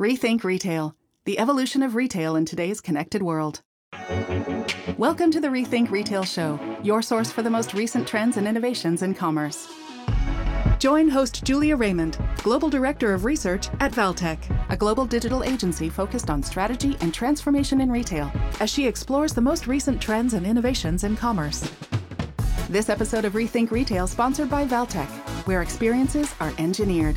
Rethink Retail The Evolution of Retail in Today's Connected World. Welcome to the Rethink Retail Show, your source for the most recent trends and innovations in commerce. Join host Julia Raymond, Global Director of Research at Valtech, a global digital agency focused on strategy and transformation in retail, as she explores the most recent trends and innovations in commerce. This episode of Rethink Retail sponsored by Valtech, where experiences are engineered.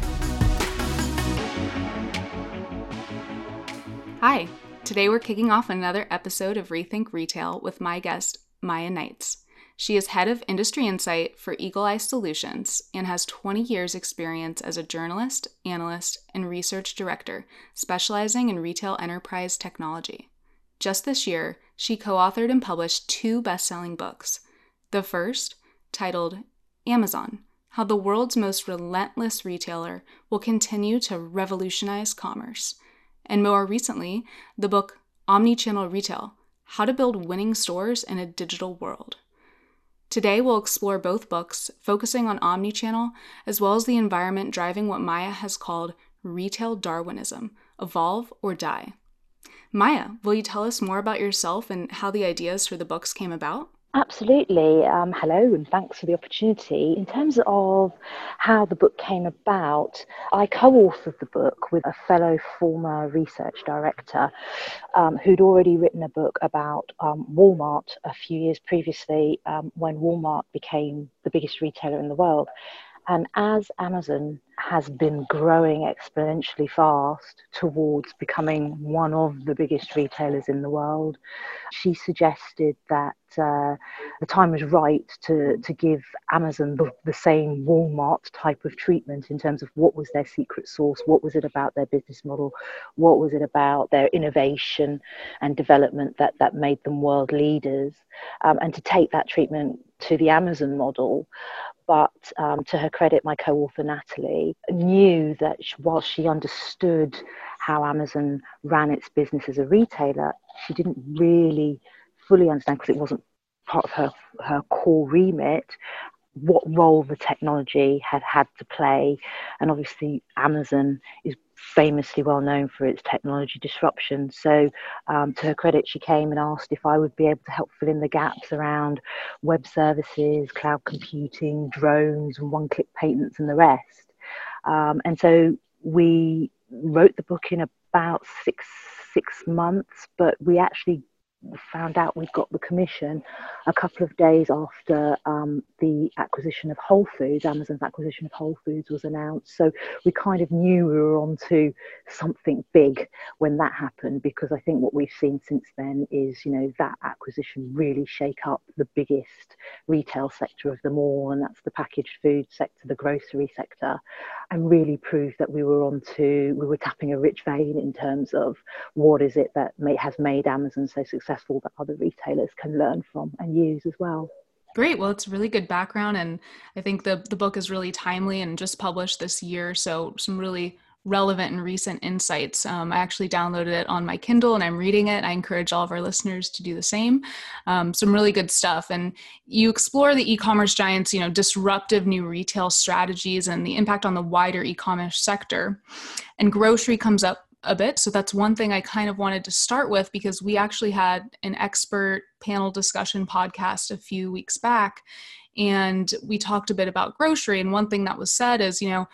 Hi, today we're kicking off another episode of Rethink Retail with my guest, Miya Knights. She is head of industry insight for Eagle Eye Solutions and has 20 years' experience as a journalist, analyst, and research director, specializing in retail enterprise technology. Just this year, she co authored and published two best selling books. The first, titled Amazon How the World's Most Relentless Retailer Will Continue to Revolutionize Commerce and more recently, the book Omnichannel Retail How to Build Winning Stores in a Digital World. Today, we'll explore both books, focusing on omnichannel as well as the environment driving what Miya has called retail Darwinism evolve or die. Miya, will you tell us more about yourself and how the ideas for the books came about? Absolutely. Um, hello, and thanks for the opportunity. In terms of how the book came about, I co authored the book with a fellow former research director um, who'd already written a book about um, Walmart a few years previously um, when Walmart became the biggest retailer in the world. And as Amazon has been growing exponentially fast towards becoming one of the biggest retailers in the world, she suggested that uh, the time was right to, to give Amazon the, the same Walmart type of treatment in terms of what was their secret sauce, what was it about their business model, what was it about their innovation and development that, that made them world leaders, um, and to take that treatment to the Amazon model but um, to her credit, my co author Natalie knew that while she understood how Amazon ran its business as a retailer, she didn't really fully understand because it wasn't part of her, her core remit what role the technology had had to play. And obviously, Amazon is famously well known for its technology disruption. So, um, to her credit, she came and asked if I would be able to help fill in the gaps around web services, cloud computing, drones, and one click patents, and the rest. Um, and so, we wrote the book in about six six months, but we actually found out we'd got the commission a couple of days after um, the acquisition of Whole Foods, Amazon's acquisition of Whole Foods was announced. So we kind of knew we were onto something big when that happened because I think what we've seen since then is, you know, that acquisition really shake up the biggest retail sector of them all, and that's the packaged food sector, the grocery sector, and really proved that we were onto, we were tapping a rich vein in terms of what is it that may, has made Amazon so successful successful that other retailers can learn from and use as well. Great. Well, it's really good background. And I think the, the book is really timely and just published this year. So, some really relevant and recent insights. Um, I actually downloaded it on my Kindle and I'm reading it. I encourage all of our listeners to do the same. Um, some really good stuff. And you explore the e-commerce giants, you know, disruptive new retail strategies and the impact on the wider e-commerce sector. And grocery comes up a bit. So that's one thing I kind of wanted to start with because we actually had an expert panel discussion podcast a few weeks back and we talked a bit about grocery. And one thing that was said is, you know,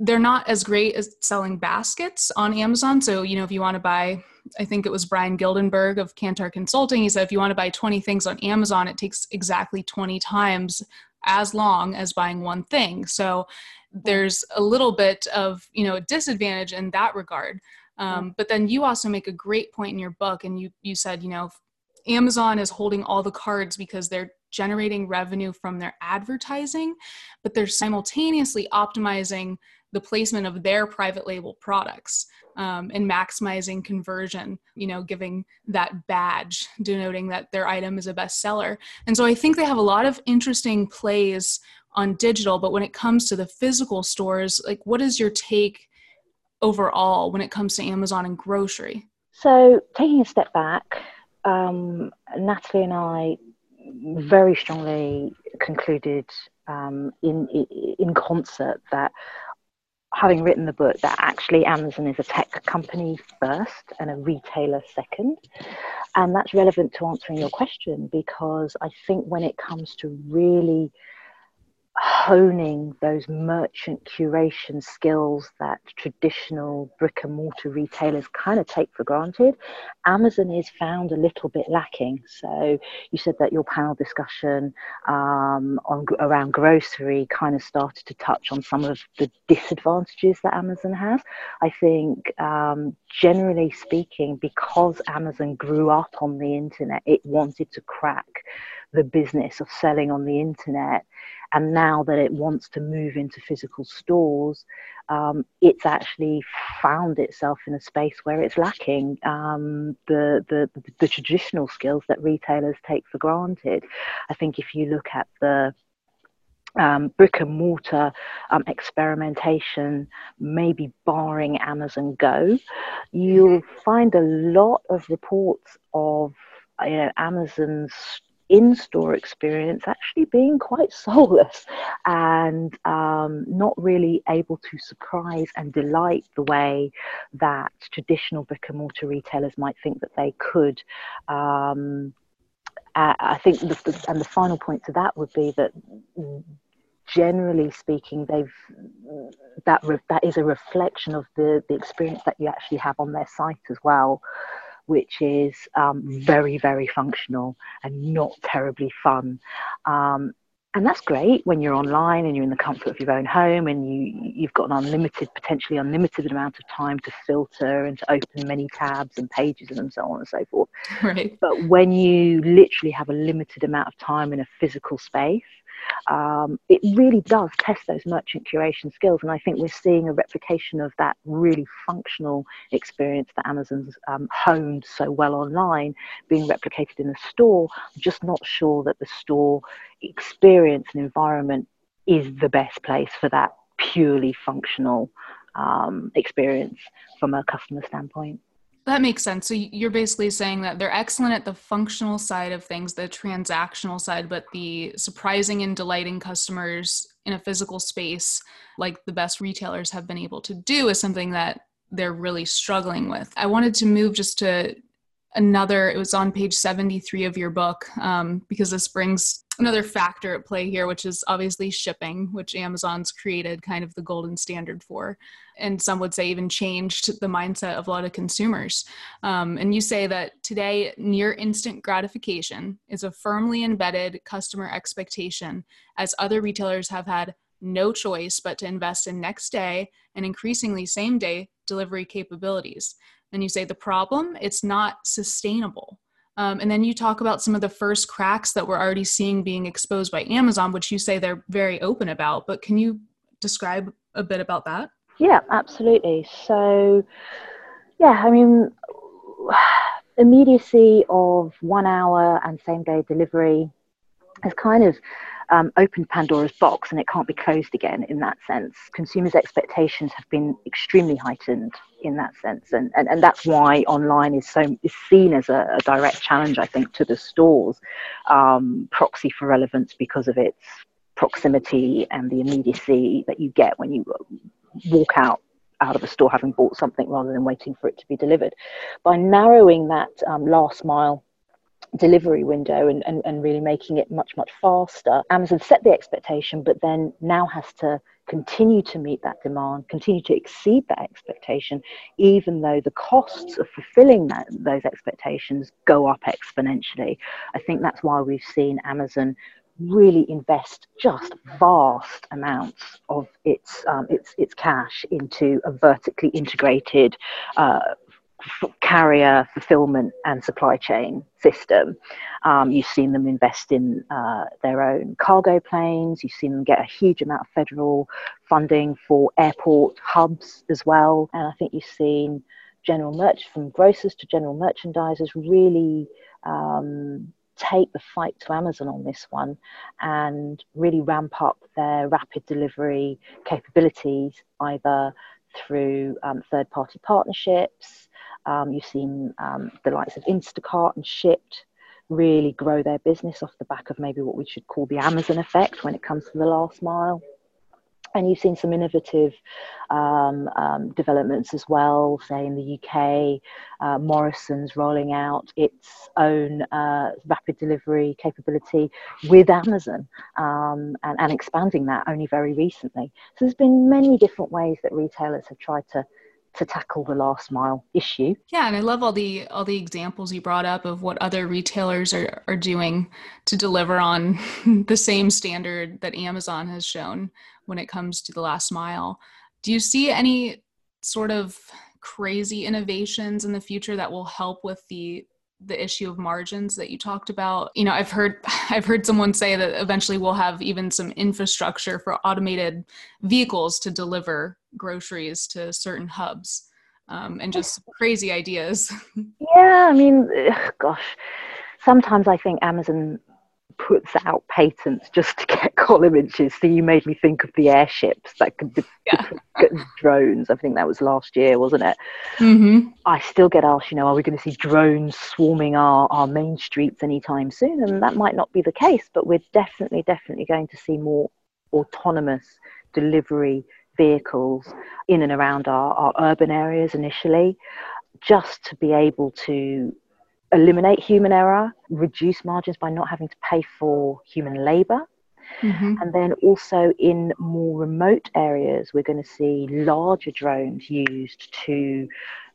they're not as great as selling baskets on Amazon. So, you know, if you want to buy, I think it was Brian Gildenberg of Kantar Consulting, he said if you want to buy 20 things on Amazon, it takes exactly 20 times as long as buying one thing. So there's a little bit of, you know, a disadvantage in that regard. Um, but then you also make a great point in your book, and you you said, you know, Amazon is holding all the cards because they're generating revenue from their advertising, but they're simultaneously optimizing the placement of their private label products um, and maximizing conversion, you know, giving that badge denoting that their item is a bestseller. And so I think they have a lot of interesting plays on digital, but when it comes to the physical stores, like what is your take overall when it comes to Amazon and grocery? So, taking a step back, um, Natalie and I very strongly concluded um, in, in concert that having written the book, that actually Amazon is a tech company first and a retailer second. And that's relevant to answering your question because I think when it comes to really honing those merchant curation skills that traditional brick and mortar retailers kind of take for granted, Amazon is found a little bit lacking. So you said that your panel discussion um, on around grocery kind of started to touch on some of the disadvantages that Amazon has. I think um, generally speaking, because Amazon grew up on the internet, it wanted to crack the business of selling on the internet and now that it wants to move into physical stores, um, it's actually found itself in a space where it's lacking um, the, the, the traditional skills that retailers take for granted. I think if you look at the um, brick and mortar um, experimentation, maybe barring Amazon Go, you'll find a lot of reports of you know Amazon's in store experience actually being quite soulless and um, not really able to surprise and delight the way that traditional brick and mortar retailers might think that they could. Um, I think, the, and the final point to that would be that generally speaking, they've that re, that is a reflection of the the experience that you actually have on their site as well which is um, very, very functional and not terribly fun. Um, and that's great when you're online and you're in the comfort of your own home and you you've got an unlimited potentially unlimited amount of time to filter and to open many tabs and pages and so on and so forth. Right. But when you literally have a limited amount of time in a physical space um, it really does test those merchant curation skills. And I think we're seeing a replication of that really functional experience that Amazon's um, honed so well online being replicated in the store. I'm just not sure that the store experience and environment is the best place for that purely functional um, experience from a customer standpoint. That makes sense. So you're basically saying that they're excellent at the functional side of things, the transactional side, but the surprising and delighting customers in a physical space, like the best retailers have been able to do, is something that they're really struggling with. I wanted to move just to another, it was on page 73 of your book, um, because this brings another factor at play here, which is obviously shipping, which Amazon's created kind of the golden standard for. And some would say even changed the mindset of a lot of consumers. Um, and you say that today, near instant gratification is a firmly embedded customer expectation, as other retailers have had no choice but to invest in next day and increasingly same day delivery capabilities. And you say the problem, it's not sustainable. Um, and then you talk about some of the first cracks that we're already seeing being exposed by Amazon, which you say they're very open about. But can you describe a bit about that? Yeah, absolutely. So, yeah, I mean, immediacy of one hour and same day delivery has kind of um, opened Pandora's box and it can't be closed again in that sense. Consumers' expectations have been extremely heightened in that sense. And, and, and that's why online is so is seen as a, a direct challenge, I think, to the stores um, proxy for relevance because of its proximity and the immediacy that you get when you walk out out of a store having bought something rather than waiting for it to be delivered. By narrowing that um, last mile delivery window and, and, and really making it much, much faster. Amazon set the expectation, but then now has to continue to meet that demand, continue to exceed that expectation, even though the costs of fulfilling that, those expectations go up exponentially. I think that's why we've seen Amazon really invest just vast amounts of its um, its its cash into a vertically integrated uh, carrier fulfillment and supply chain system. Um, you've seen them invest in uh, their own cargo planes. You've seen them get a huge amount of federal funding for airport hubs as well. And I think you've seen general merch from grocers to general merchandisers really um, take the fight to Amazon on this one and really ramp up their rapid delivery capabilities either through um, third party partnerships um, you've seen um, the likes of Instacart and Shipt really grow their business off the back of maybe what we should call the Amazon effect when it comes to the last mile. and you've seen some innovative um, um, developments as well, say in the UK, uh, Morrison's rolling out its own uh, rapid delivery capability with Amazon um, and, and expanding that only very recently. So there's been many different ways that retailers have tried to to tackle the last mile issue. Yeah, and I love all the all the examples you brought up of what other retailers are, are doing to deliver on the same standard that Amazon has shown when it comes to the last mile. Do you see any sort of crazy innovations in the future that will help with the the issue of margins that you talked about. You know i've heard i've heard someone say that eventually we'll have even some infrastructure for automated vehicles to deliver groceries to certain hubs um, and just crazy ideas. Yeah i mean gosh. Sometimes i think amazon puts out patents just to get column inches. So you made me think of the airships that could yeah. drones. I think that was last year, wasn't it? Mm-hmm. I still get asked, you know, are we going to see drones swarming our, our main streets anytime soon? And that might not be the case, but we're definitely, definitely going to see more autonomous delivery vehicles in and around our, our urban areas initially, just to be able to eliminate human error, reduce margins by not having to pay for human labor. Mm-hmm. And then also in more remote areas, we're going to see larger drones used to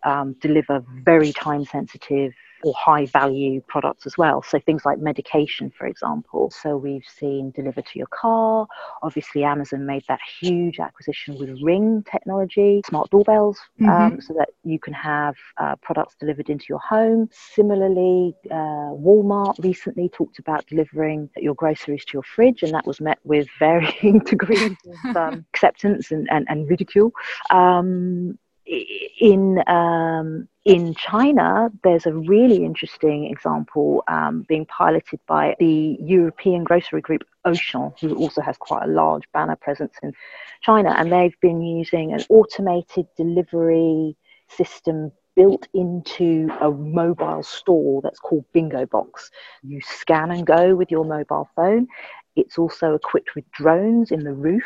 um, deliver very time sensitive or high value products as well. So things like medication, for example. So we've seen delivered to your car. Obviously, Amazon made that huge acquisition with Ring technology, smart doorbells, um, mm-hmm. um, so that you can have uh, products delivered into your home. Similarly, uh, Walmart recently talked about delivering your groceries to your fridge, and that was met with varying degrees of um, acceptance and, and, and ridicule. Um, in um, in China, there's a really interesting example um, being piloted by the European grocery group Auchan, who also has quite a large banner presence in China, and they've been using an automated delivery system built into a mobile store that's called Bingo Box. You scan and go with your mobile phone. It's also equipped with drones in the roof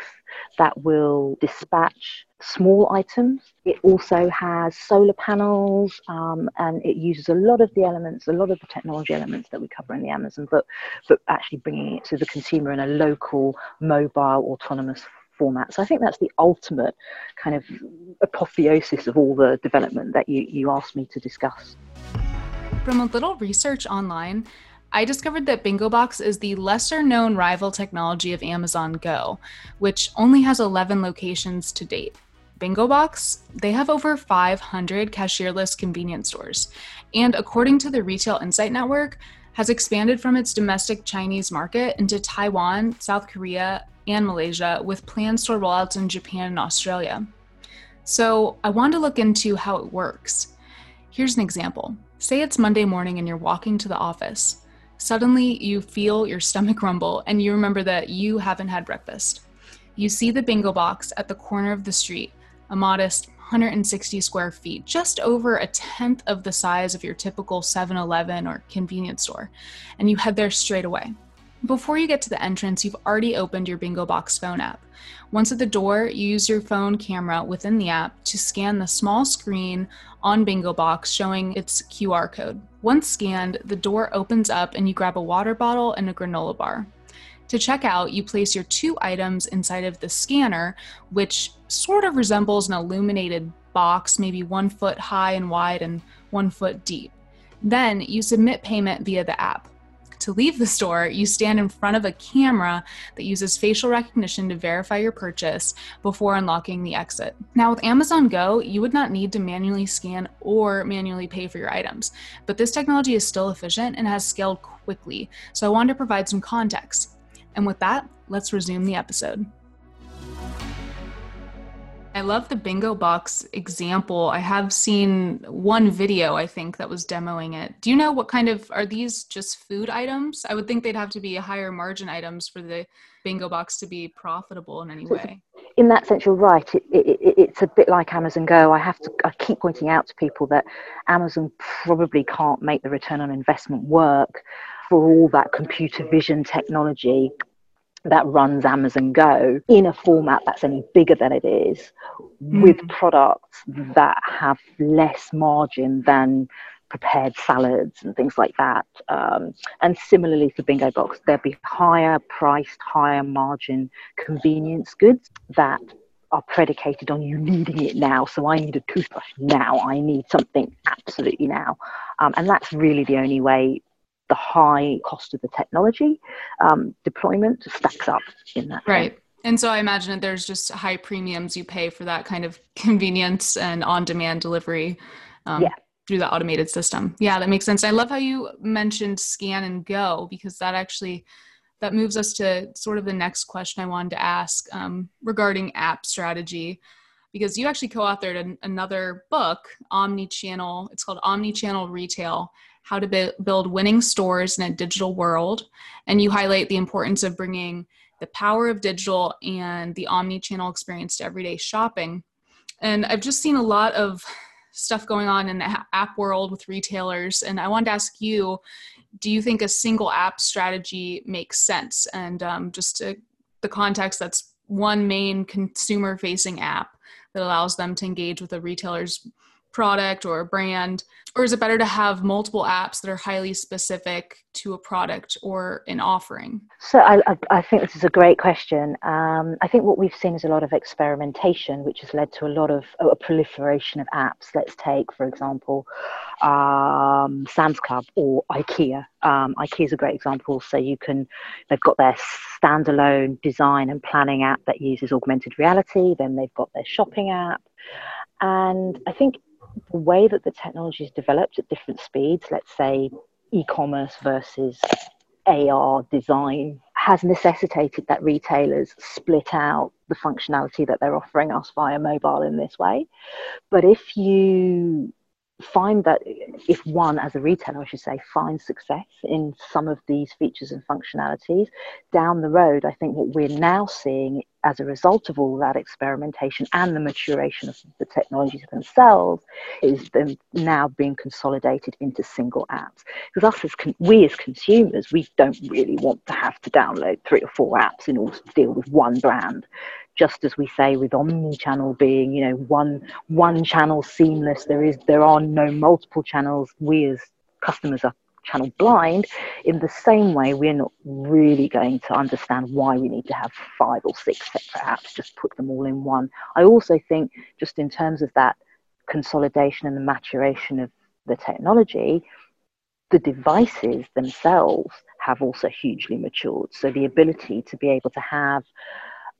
that will dispatch small items. It also has solar panels um, and it uses a lot of the elements, a lot of the technology elements that we cover in the Amazon book, but actually bringing it to the consumer in a local, mobile, autonomous format. So I think that's the ultimate kind of apotheosis of all the development that you, you asked me to discuss. From a little research online, I discovered that BingoBox is the lesser known rival technology of Amazon Go, which only has 11 locations to date. BingoBox, they have over 500 cashierless convenience stores, and according to the Retail Insight Network, has expanded from its domestic Chinese market into Taiwan, South Korea, and Malaysia, with planned store rollouts in Japan and Australia. So, I wanted to look into how it works. Here's an example. Say it's Monday morning and you're walking to the office. Suddenly, you feel your stomach rumble and you remember that you haven't had breakfast. You see the bingo box at the corner of the street a modest 160 square feet, just over a tenth of the size of your typical 7 Eleven or convenience store, and you head there straight away. Before you get to the entrance, you've already opened your Bingo Box phone app. Once at the door, you use your phone camera within the app to scan the small screen on Bingo Box showing its QR code. Once scanned, the door opens up and you grab a water bottle and a granola bar. To check out, you place your two items inside of the scanner, which sort of resembles an illuminated box, maybe one foot high and wide and one foot deep. Then you submit payment via the app. To leave the store, you stand in front of a camera that uses facial recognition to verify your purchase before unlocking the exit. Now, with Amazon Go, you would not need to manually scan or manually pay for your items, but this technology is still efficient and has scaled quickly, so I wanted to provide some context. And with that, let's resume the episode. I love the bingo box example. I have seen one video, I think, that was demoing it. Do you know what kind of are these just food items? I would think they'd have to be higher margin items for the bingo box to be profitable in any way. In that sense, you're right. It, it, it, it's a bit like Amazon Go. I have to. I keep pointing out to people that Amazon probably can't make the return on investment work for all that computer vision technology that runs Amazon Go in a format that's any bigger than it is mm. with products that have less margin than prepared salads and things like that. Um, and similarly for Bingo Box, there'll be higher priced, higher margin convenience goods that are predicated on you needing it now. So I need a toothbrush now. I need something absolutely now. Um, and that's really the only way the high cost of the technology um, deployment stacks up in that. Right. And so I imagine that there's just high premiums you pay for that kind of convenience and on demand delivery. Um, yeah. Through the automated system. Yeah, that makes sense. I love how you mentioned scan and go because that actually that moves us to sort of the next question I wanted to ask um, regarding app strategy, because you actually co-authored an, another book, Omni-channel. It's called Omni-channel Retail: How to Build Winning Stores in a Digital World, and you highlight the importance of bringing the power of digital and the omni-channel experience to everyday shopping. And I've just seen a lot of stuff going on in the app world with retailers, and I wanted to ask you do you think a single app strategy makes sense? And um, just to, the context, that's one main consumer facing app that allows them to engage with a retailer's product or a brand? Or is it better to have multiple apps that are highly specific to a product or an offering? So i, I think this is a great question. Um, i think what we've seen is a lot of experimentation which has led to a lot of a proliferation of apps. Let's take for example um, sam's club or ikea. Um, ikea is a great example. So you can they've got their standalone design and planning app that uses augmented reality. Then they've got their shopping app. And I think the way that the technology is developed at different speeds, let's say e-commerce versus AR design, has necessitated that retailers split out the functionality that they're offering us via mobile in this way. But if you find that if one as a retailer i should say finds success in some of these features and functionalities down the road i think what we're now seeing as a result of all that experimentation and the maturation of the technologies themselves is them now being consolidated into single apps. Because us as con- we as consumers we don't really want to have to download three or four apps in order to deal with one brand. Just as we say with omni-channel being you know one one channel seamless there is there are no multiple channels. We as customers are channel blind in the same way we're not really going to understand why we need to have five or six separate apps just put them all in one. I also think just in terms of that consolidation and the maturation of the technology the devices themselves have also hugely matured. So the ability to be able to have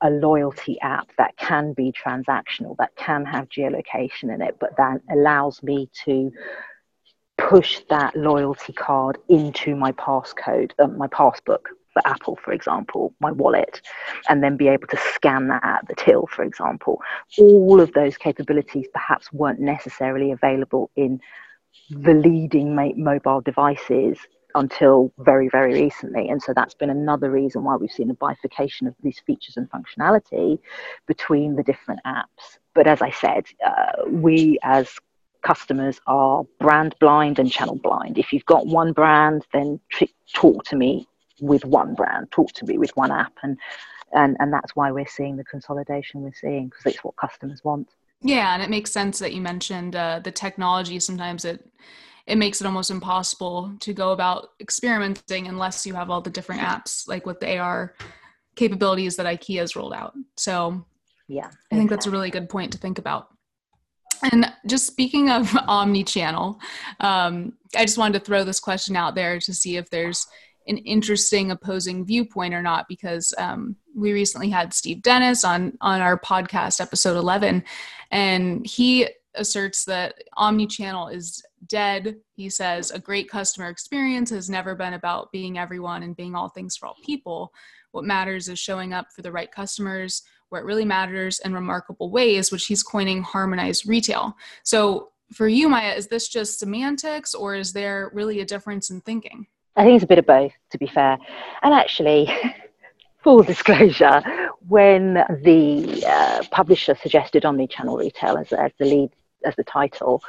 a loyalty app that can be transactional, that can have geolocation in it, but that allows me to push that loyalty card into my passcode, uh, my passbook for Apple, for example, my wallet, and then be able to scan that at the till, for example. All of those capabilities perhaps weren't necessarily available in the leading mobile devices until very, very recently. And so that's been another reason why we've seen a bifurcation of these features and functionality between the different apps. But as I said, uh, we as customers are brand blind and channel blind. If you've got one brand, then t- talk to me with one brand, talk to me with one app. And, and, and that's why we're seeing the consolidation we're seeing because it's what customers want. Yeah, and it makes sense that you mentioned uh, the technology. Sometimes it it makes it almost impossible to go about experimenting unless you have all the different apps, like with the AR capabilities that IKEA has rolled out. So, yeah, I think that's a really good point to think about. And just speaking of omni-channel, um, I just wanted to throw this question out there to see if there's an interesting opposing viewpoint or not, because um, we recently had Steve Dennis on on our podcast episode 11, and he asserts that omni-channel is dead. He says a great customer experience has never been about being everyone and being all things for all people. What matters is showing up for the right customers where it really matters in remarkable ways, which he's coining harmonized retail. So for you, Miya, is this just semantics or is there really a difference in thinking? I think it's a bit of both, to be fair. And actually, full disclosure, when the uh, publisher suggested omni-channel retail as, as the lead as the title,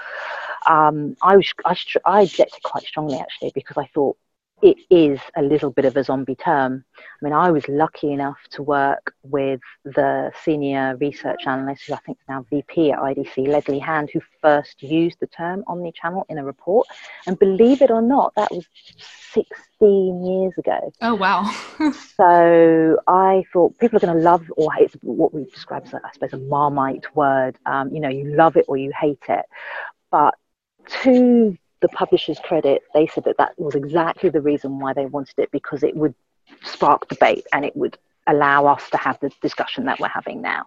um, I was I, I objected quite strongly actually because I thought it is a little bit of a zombie term. I mean, I was lucky enough to work with the senior research analyst, who I think is now VP at IDC, Leslie Hand, who first used the term omnichannel in a report. And believe it or not, that was 16 years ago. Oh, wow. so I thought people are going to love or hate what we describe as, I suppose, a marmite word. Um, you know, you love it or you hate it. But to the publisher's credit, they said that that was exactly the reason why they wanted it because it would spark debate and it would allow us to have the discussion that we're having now.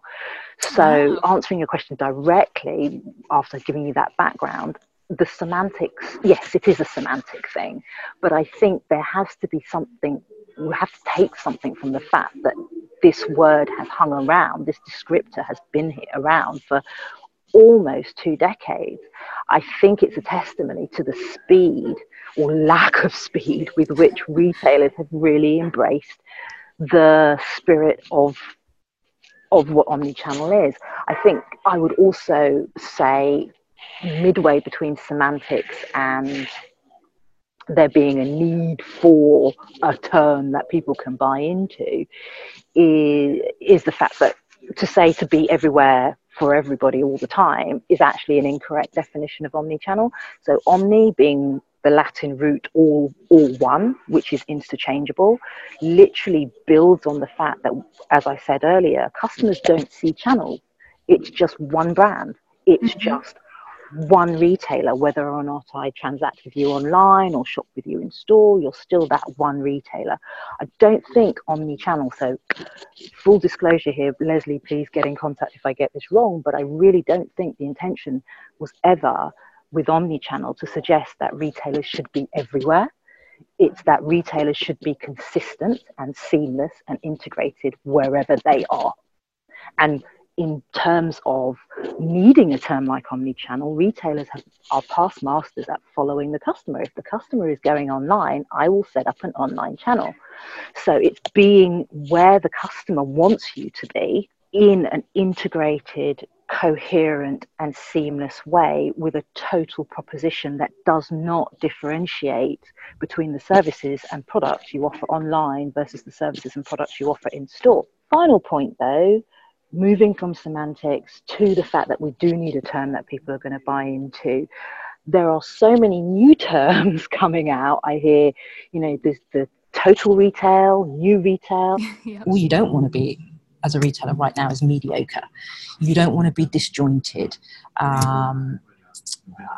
So, wow. answering your question directly after giving you that background, the semantics, yes, it is a semantic thing, but I think there has to be something, we have to take something from the fact that this word has hung around, this descriptor has been here around for almost two decades, I think it's a testimony to the speed or lack of speed with which retailers have really embraced the spirit of of what omnichannel is. I think I would also say midway between semantics and there being a need for a term that people can buy into is, is the fact that to say to be everywhere for everybody all the time is actually an incorrect definition of omni-channel. So omni being the Latin root all all one, which is interchangeable, literally builds on the fact that, as I said earlier, customers don't see channels. It's just one brand. It's mm-hmm. just one retailer, whether or not I transact with you online or shop with you in store, you're still that one retailer. I don't think omni channel, so full disclosure here, Leslie, please get in contact if I get this wrong, but I really don't think the intention was ever with omni channel to suggest that retailers should be everywhere. It's that retailers should be consistent and seamless and integrated wherever they are. And in terms of needing a term like omni-channel, retailers have, are past masters at following the customer. If the customer is going online, I will set up an online channel. So it's being where the customer wants you to be in an integrated, coherent, and seamless way with a total proposition that does not differentiate between the services and products you offer online versus the services and products you offer in store. Final point though moving from semantics to the fact that we do need a term that people are going to buy into. There are so many new terms coming out. I hear, you know, there's the total retail, new retail. yep. All you don't want to be as a retailer right now is mediocre. You don't want to be disjointed. Um,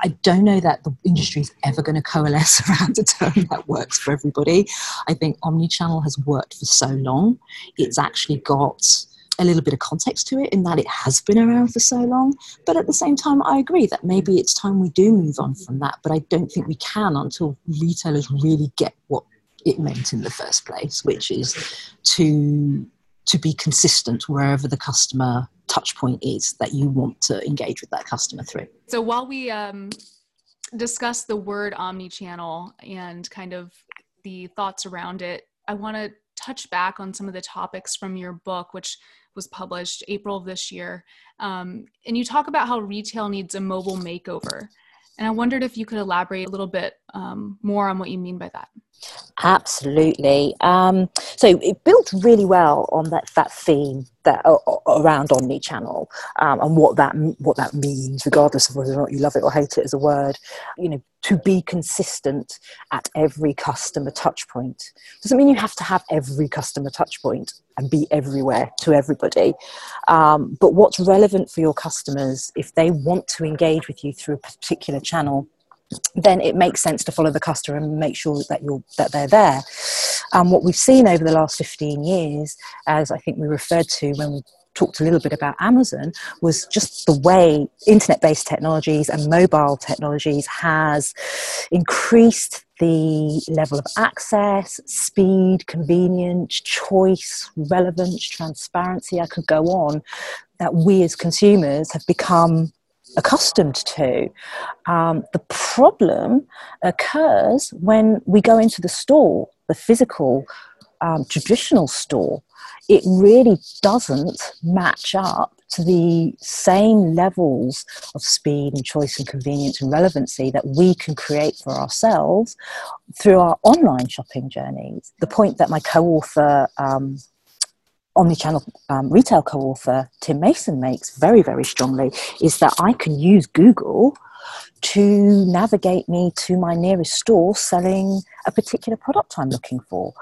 I don't know that the industry is ever going to coalesce around a term that works for everybody. I think omnichannel has worked for so long. It's actually got a little bit of context to it in that it has been around for so long. But at the same time, I agree that maybe it's time we do move on from that. But I don't think we can until retailers really get what it meant in the first place, which is to to be consistent wherever the customer touch point is that you want to engage with that customer through. So while we um, discuss the word omni-channel and kind of the thoughts around it, I want to touch back on some of the topics from your book, which was published April of this year. Um, and you talk about how retail needs a mobile makeover. And I wondered if you could elaborate a little bit um, more on what you mean by that. Absolutely. Um, so it built really well on that, that theme that uh, around omni-channel um, and what that what that means, regardless of whether or not you love it or hate it as a word. You know, to be consistent at every customer touch point doesn't mean you have to have every customer touch point and be everywhere to everybody. Um, but what's relevant for your customers if they want to engage with you through a particular channel then it makes sense to follow the customer and make sure that you're that they're there. Um, what we've seen over the last 15 years, as I think we referred to when we talked a little bit about Amazon, was just the way internet-based technologies and mobile technologies has increased the level of access, speed, convenience, choice, relevance, transparency. I could go on. That we as consumers have become accustomed to. Um, the problem occurs when we go into the store, the physical um, traditional store, it really doesn't match up to the same levels of speed and choice and convenience and relevancy that we can create for ourselves through our online shopping journeys. The point that my co author, um, omnichannel um, retail co author Tim Mason makes very, very strongly is that I can use Google to navigate me to my nearest store selling a particular product I'm looking for.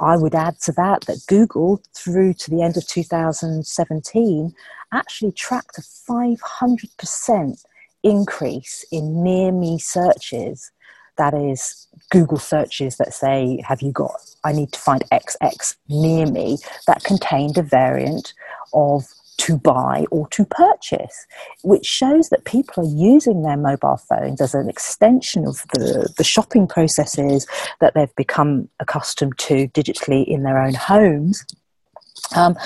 I would add to that that Google, through to the end of 2017, actually tracked a 500% increase in near me searches. That is, Google searches that say, Have you got, I need to find XX near me, that contained a variant of to buy or to purchase, which shows that people are using their mobile phones as an extension of the, the shopping processes that they've become accustomed to digitally in their own homes um,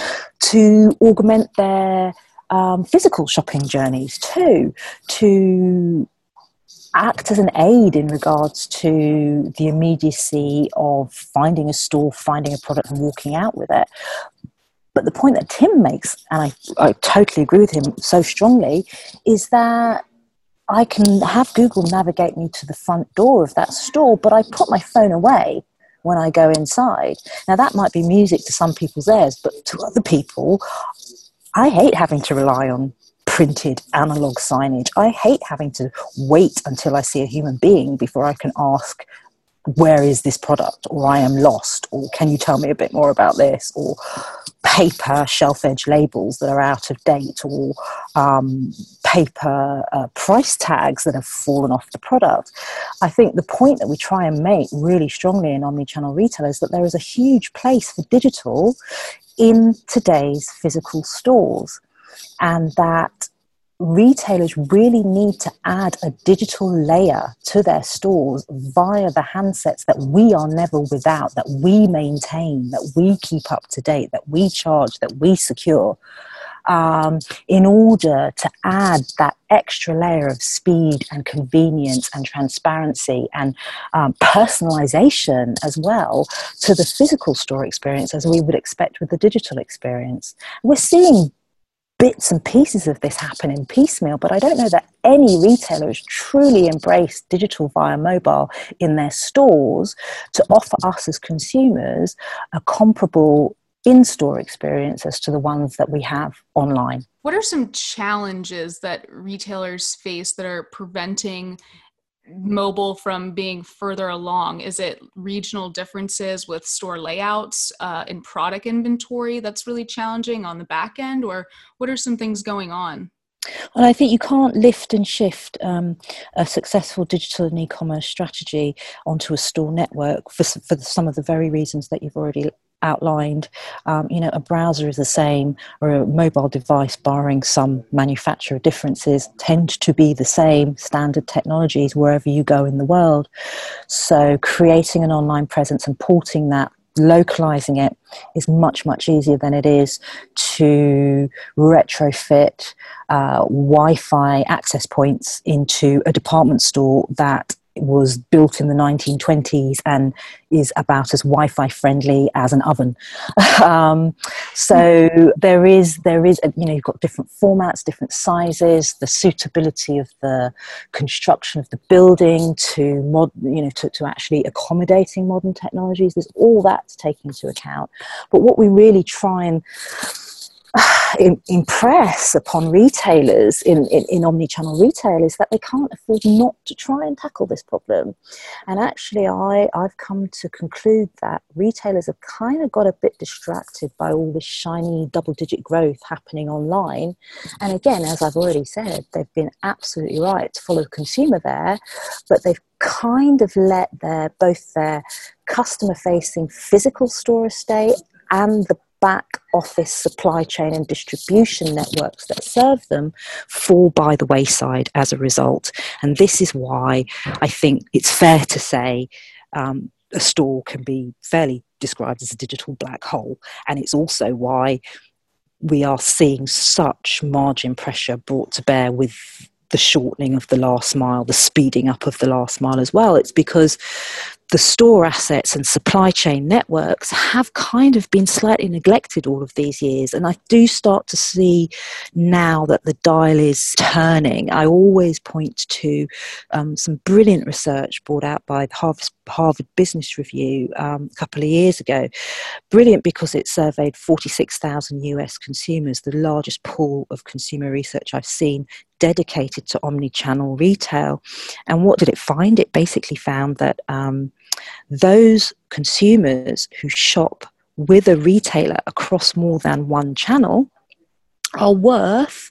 to augment their um, physical shopping journeys too, to act as an aid in regards to the immediacy of finding a store, finding a product, and walking out with it. But the point that Tim makes, and I, I totally agree with him so strongly, is that I can have Google navigate me to the front door of that store, but I put my phone away when I go inside. Now, that might be music to some people's ears, but to other people, I hate having to rely on printed analog signage. I hate having to wait until I see a human being before I can ask, where is this product? Or I am lost. Or can you tell me a bit more about this? Or paper shelf edge labels that are out of date or um, paper uh, price tags that have fallen off the product. I think the point that we try and make really strongly in omnichannel retail is that there is a huge place for digital in today's physical stores and that retailers really need to add a digital layer to their stores via the handsets that we are never without, that we maintain, that we keep up to date, that we charge, that we secure. Um, in order to add that extra layer of speed and convenience and transparency and um, personalization as well to the physical store experience as we would expect with the digital experience. We're seeing bits and pieces of this happen in piecemeal, but I don't know that any retailer has truly embraced digital via mobile in their stores to offer us as consumers a comparable in store experience as to the ones that we have online. What are some challenges that retailers face that are preventing mobile from being further along? Is it regional differences with store layouts uh, product inventory that's really challenging on the back end, or what are some things going on? Well, I think you can't lift and shift um, a successful digital and e-commerce strategy onto a store network for, for some of the very reasons that you've already outlined. Um, you know, a browser is the same, or a mobile device, barring some manufacturer differences, tend to be the same standard technologies wherever you go in the world. So, creating an online presence and porting that localizing it is much much easier than it is to retrofit uh, wi-fi access points into a department store that was built in the 1920s and is about as Wi-Fi friendly as an oven. um, so there is there is you know you've got different formats, different sizes, the suitability of the construction of the building to mod you know to, to actually accommodating modern technologies. There's all that to take into account. But what we really try and impress upon retailers in, in, in omni-channel retail is that they can't afford not to try and tackle this problem. And actually, I, I've come to conclude that retailers have kind of got a bit distracted by all this shiny double-digit growth happening online. And again, as I've already said, they've been absolutely right to follow the consumer there, but they've kind of let their both their customer facing physical store estate and the back office supply chain and distribution networks that serve them fall by the wayside as a result. And this is why I think it's fair to say um, a store can be fairly described as a digital black hole. And it's also why we are seeing such margin pressure brought to bear with the shortening of the last mile, the speeding up of the last mile as well. It's because the store assets and supply chain networks have kind of been slightly neglected all of these years. And I do start to see now that the dial is turning. I always point to um, some brilliant research brought out by the Harvard, Business Review um, a couple of years ago. Brilliant because it surveyed 46,000 US consumers, the largest pool of consumer research I've seen dedicated to omni-channel retail. And what did it find? It basically found that um, those consumers who shop with a retailer across more than one channel are worth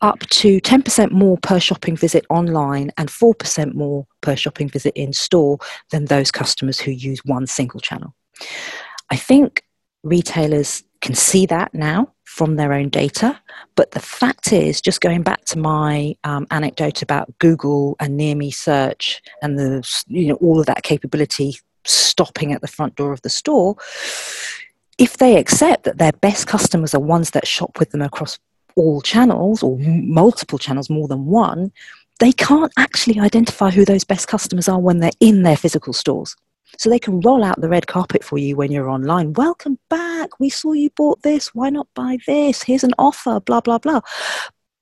up to 10% more per shopping visit online and 4% more per shopping visit in store than those customers who use one single channel. I think retailers can see that now from their own data. But the fact is, just going back to my um, anecdote about Google and near me search and the you know all of that capability stopping at the front door of the store, if they accept that their best customers are ones that shop with them across all channels or multiple channels, more than one, they can't actually identify who those best customers are when they're in their physical stores. So they can roll out the red carpet for you when you're online. Welcome back. We saw you bought this. Why not buy this? Here's an offer, blah, blah, blah.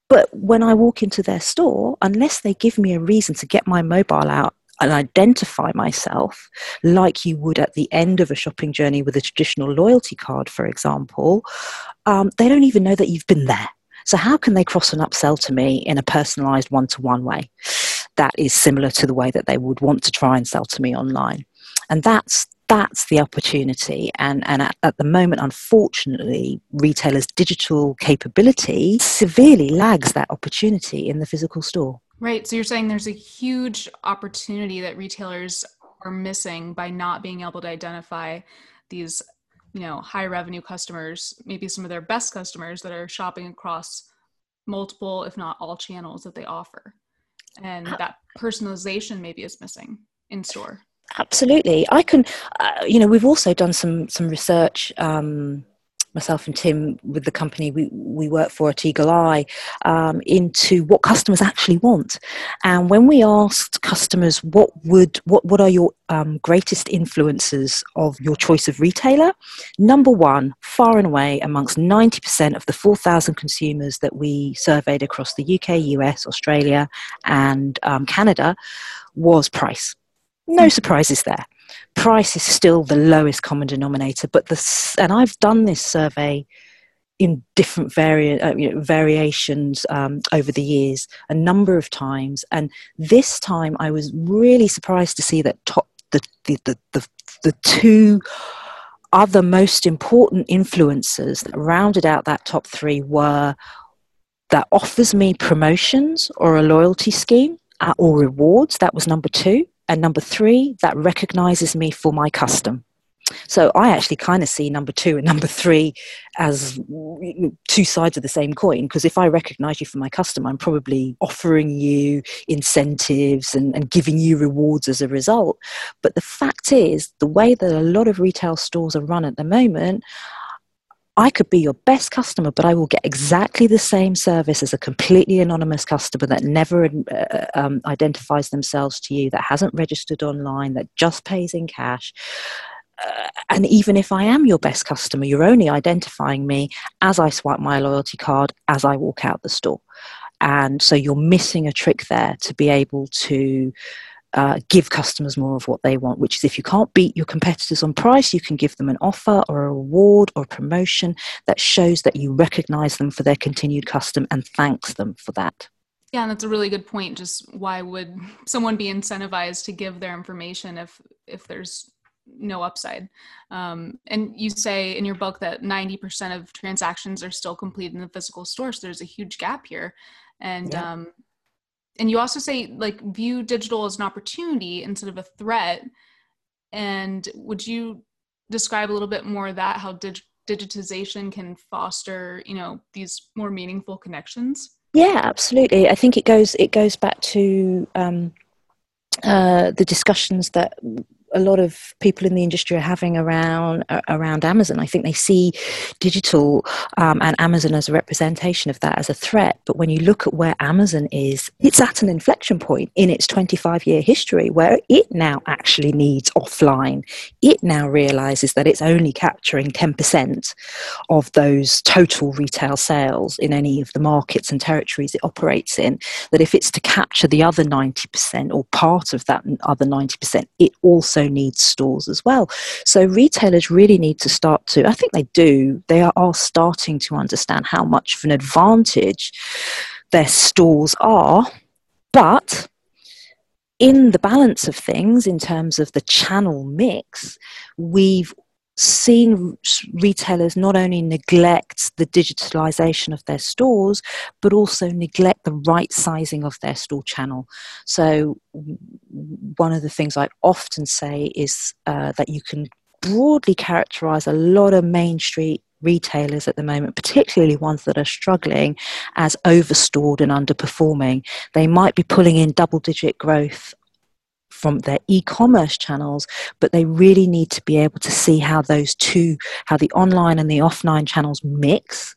But when I walk into their store, unless they give me a reason to get my mobile out and identify myself like you would at the end of a shopping journey with a traditional loyalty card, for example, um, they don't even know that you've been there. So, how can they cross and upsell to me in a personalized one to one way that is similar to the way that they would want to try and sell to me online? And that's that's the opportunity. And, and at, at, the moment, unfortunately, retailers' digital capability severely lags that opportunity in the physical store. Right. So you're saying there's a huge opportunity that retailers are missing by not being able to identify these, you know, high revenue customers, maybe some of their best customers that are shopping across multiple, if not all channels that they offer. And uh, that personalization maybe is missing in store. Absolutely. I can, uh, you know, we've also done some, some research um, myself and Tim, with the company we, we work for at Eagle Eye, um, into what customers actually want. And when we asked customers what would what what are your um, greatest influences of your choice of retailer, number one, far and away, amongst ninety percent of the four thousand consumers that we surveyed across the UK, US, Australia, and um, Canada, was price. No surprises there price is still the lowest common denominator. But the and I've done this survey in different vari- uh, you know, variations um, over the years a number of times, and this time I was really surprised to see that top the the the, the, the two other most important influences that rounded out that top three were that offers me promotions or a loyalty scheme uh, or rewards. That was number two. And number three, that recognizes me for my custom. So I actually kind of see number two and number three as two sides of the same coin. Because if I recognize you for my custom, I'm probably offering you incentives and, and giving you rewards as a result. But the fact is, the way that a lot of retail stores are run at the moment, I could be your best customer, but I will get exactly the same service as a completely anonymous customer that never uh, um, identifies themselves to you, that hasn't registered online, that just pays in cash. Uh, and even if I am your best customer, you're only identifying me as I swipe my loyalty card as I walk out the store. And so you're missing a trick there to be able to uh, give customers more of what they want, which is if you can't beat your competitors on price, you can give them an offer or a reward or a promotion that shows that you recognize them for their continued custom and thanks them for that. Yeah, and that's a really good point. Just why would someone be incentivized to give their information if if there's no upside? Um, and you say in your book that 90% of transactions are still complete in the physical store, so there's a huge gap here. And yeah. um, and you also say like view digital as an opportunity instead of a threat. And would you describe a little bit more that how dig- digitization can foster you know these more meaningful connections? Yeah absolutely. I think it goes it goes back to um, uh, the discussions that a lot of people in the industry are having around uh, around Amazon. I think they see digital um, and Amazon as a representation of that as a threat. But when you look at where Amazon is, it's at an inflection point in its 25 year history where it now actually needs offline. It now realizes that it's only capturing 10% of those total retail sales in any of the markets and territories it operates in. That if it's to capture the other 90% or part of that other 90%, it also needs stores as well. So retailers really need to start to, I think they do, they are, are starting to understand how much of an advantage their stores are. But in the balance of things, in terms of the channel mix, we've seen retailers not only neglect the digitalization of their stores, but also neglect the right sizing of their store channel. So, one of the things I often say is uh, that you can broadly characterize a lot of main street retailers at the moment, particularly ones that are struggling, as overstored and underperforming. They might be pulling in double digit growth from their e-commerce channels but they really need to be able to see how those two how the online and the offline channels mix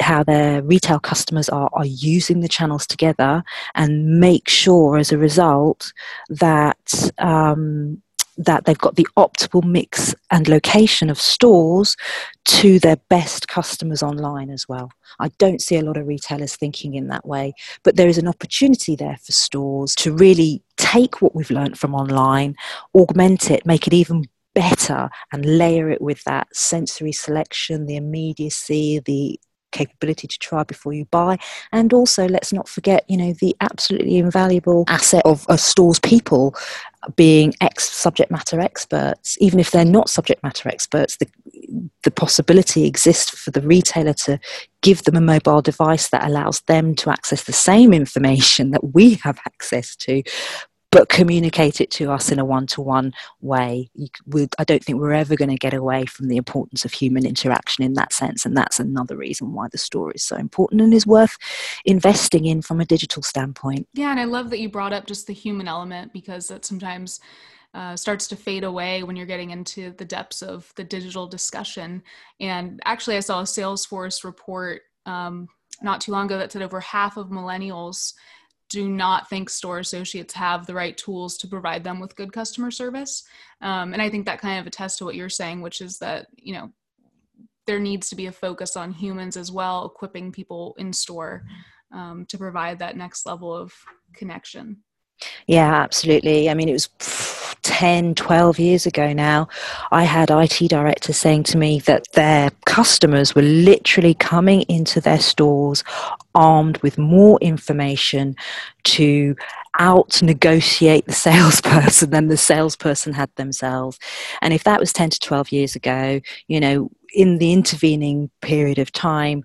how their retail customers are, are using the channels together and make sure as a result that um, that they've got the optimal mix and location of stores to their best customers online as well. I don't see a lot of retailers thinking in that way, but there is an opportunity there for stores to really take what we've learned from online, augment it, make it even better, and layer it with that sensory selection, the immediacy, the capability to try before you buy. And also let's not forget you know the absolutely invaluable asset of a store's people being ex subject matter experts. Even if they're not subject matter experts the the possibility exists for the retailer to give them a mobile device that allows them to access the same information that we have access to but communicate it to us in a one-to-one way. I don't think we're ever going to get away from the importance of human interaction in that sense, and that's another reason why the store is so important and is worth investing in from a digital standpoint. Yeah, and I love that you brought up just the human element because that sometimes uh, starts to fade away when you're getting into the depths of the digital discussion. And actually, I saw a Salesforce report um, not too long ago that said over half of millennials do not think store associates have the right tools to provide them with good customer service. Um, and I think that kind of attests to what you're saying, which is that, you know, there needs to be a focus on humans as well, equipping people in store um, to provide that next level of connection. Yeah, absolutely. I mean, it was 10, 12 years ago now. I had IT directors saying to me that their customers were literally coming into their stores armed with more information to out negotiate the salesperson than the salesperson had themselves. And if that was 10 to 12 years ago, you know, in the intervening period of time,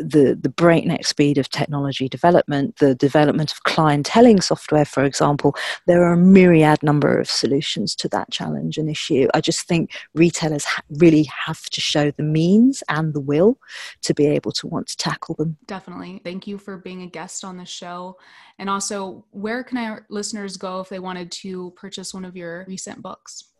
the the breakneck speed of technology development, the development of clienteling software, for example, there are a myriad number of solutions to that challenge and issue. I just think retailers ha- really have to show the means and the will to be able to want to tackle them. Definitely. Thank you for being a guest on the show. And also, where can our listeners go if they wanted to purchase one of your recent books?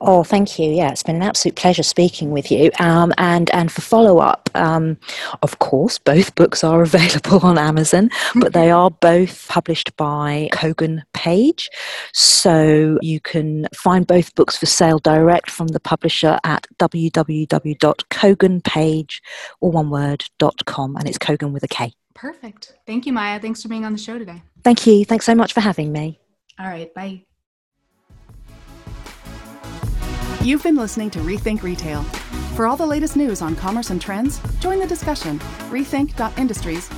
Oh, thank you. Yeah, it's been an absolute pleasure speaking with you. Um, and and for follow up, um, of course, both books are available on Amazon, but they are both published by Kogan Page, so you can find both books for sale direct from the publisher at www.koganpage or one word dot com, and it's Kogan with a K. Perfect. Thank you, Miya. Thanks for being on the show today. Thank you. Thanks so much for having me. All right. Bye. You've been listening to Rethink Retail. For all the latest news on commerce and trends, join the discussion. Rethink.industries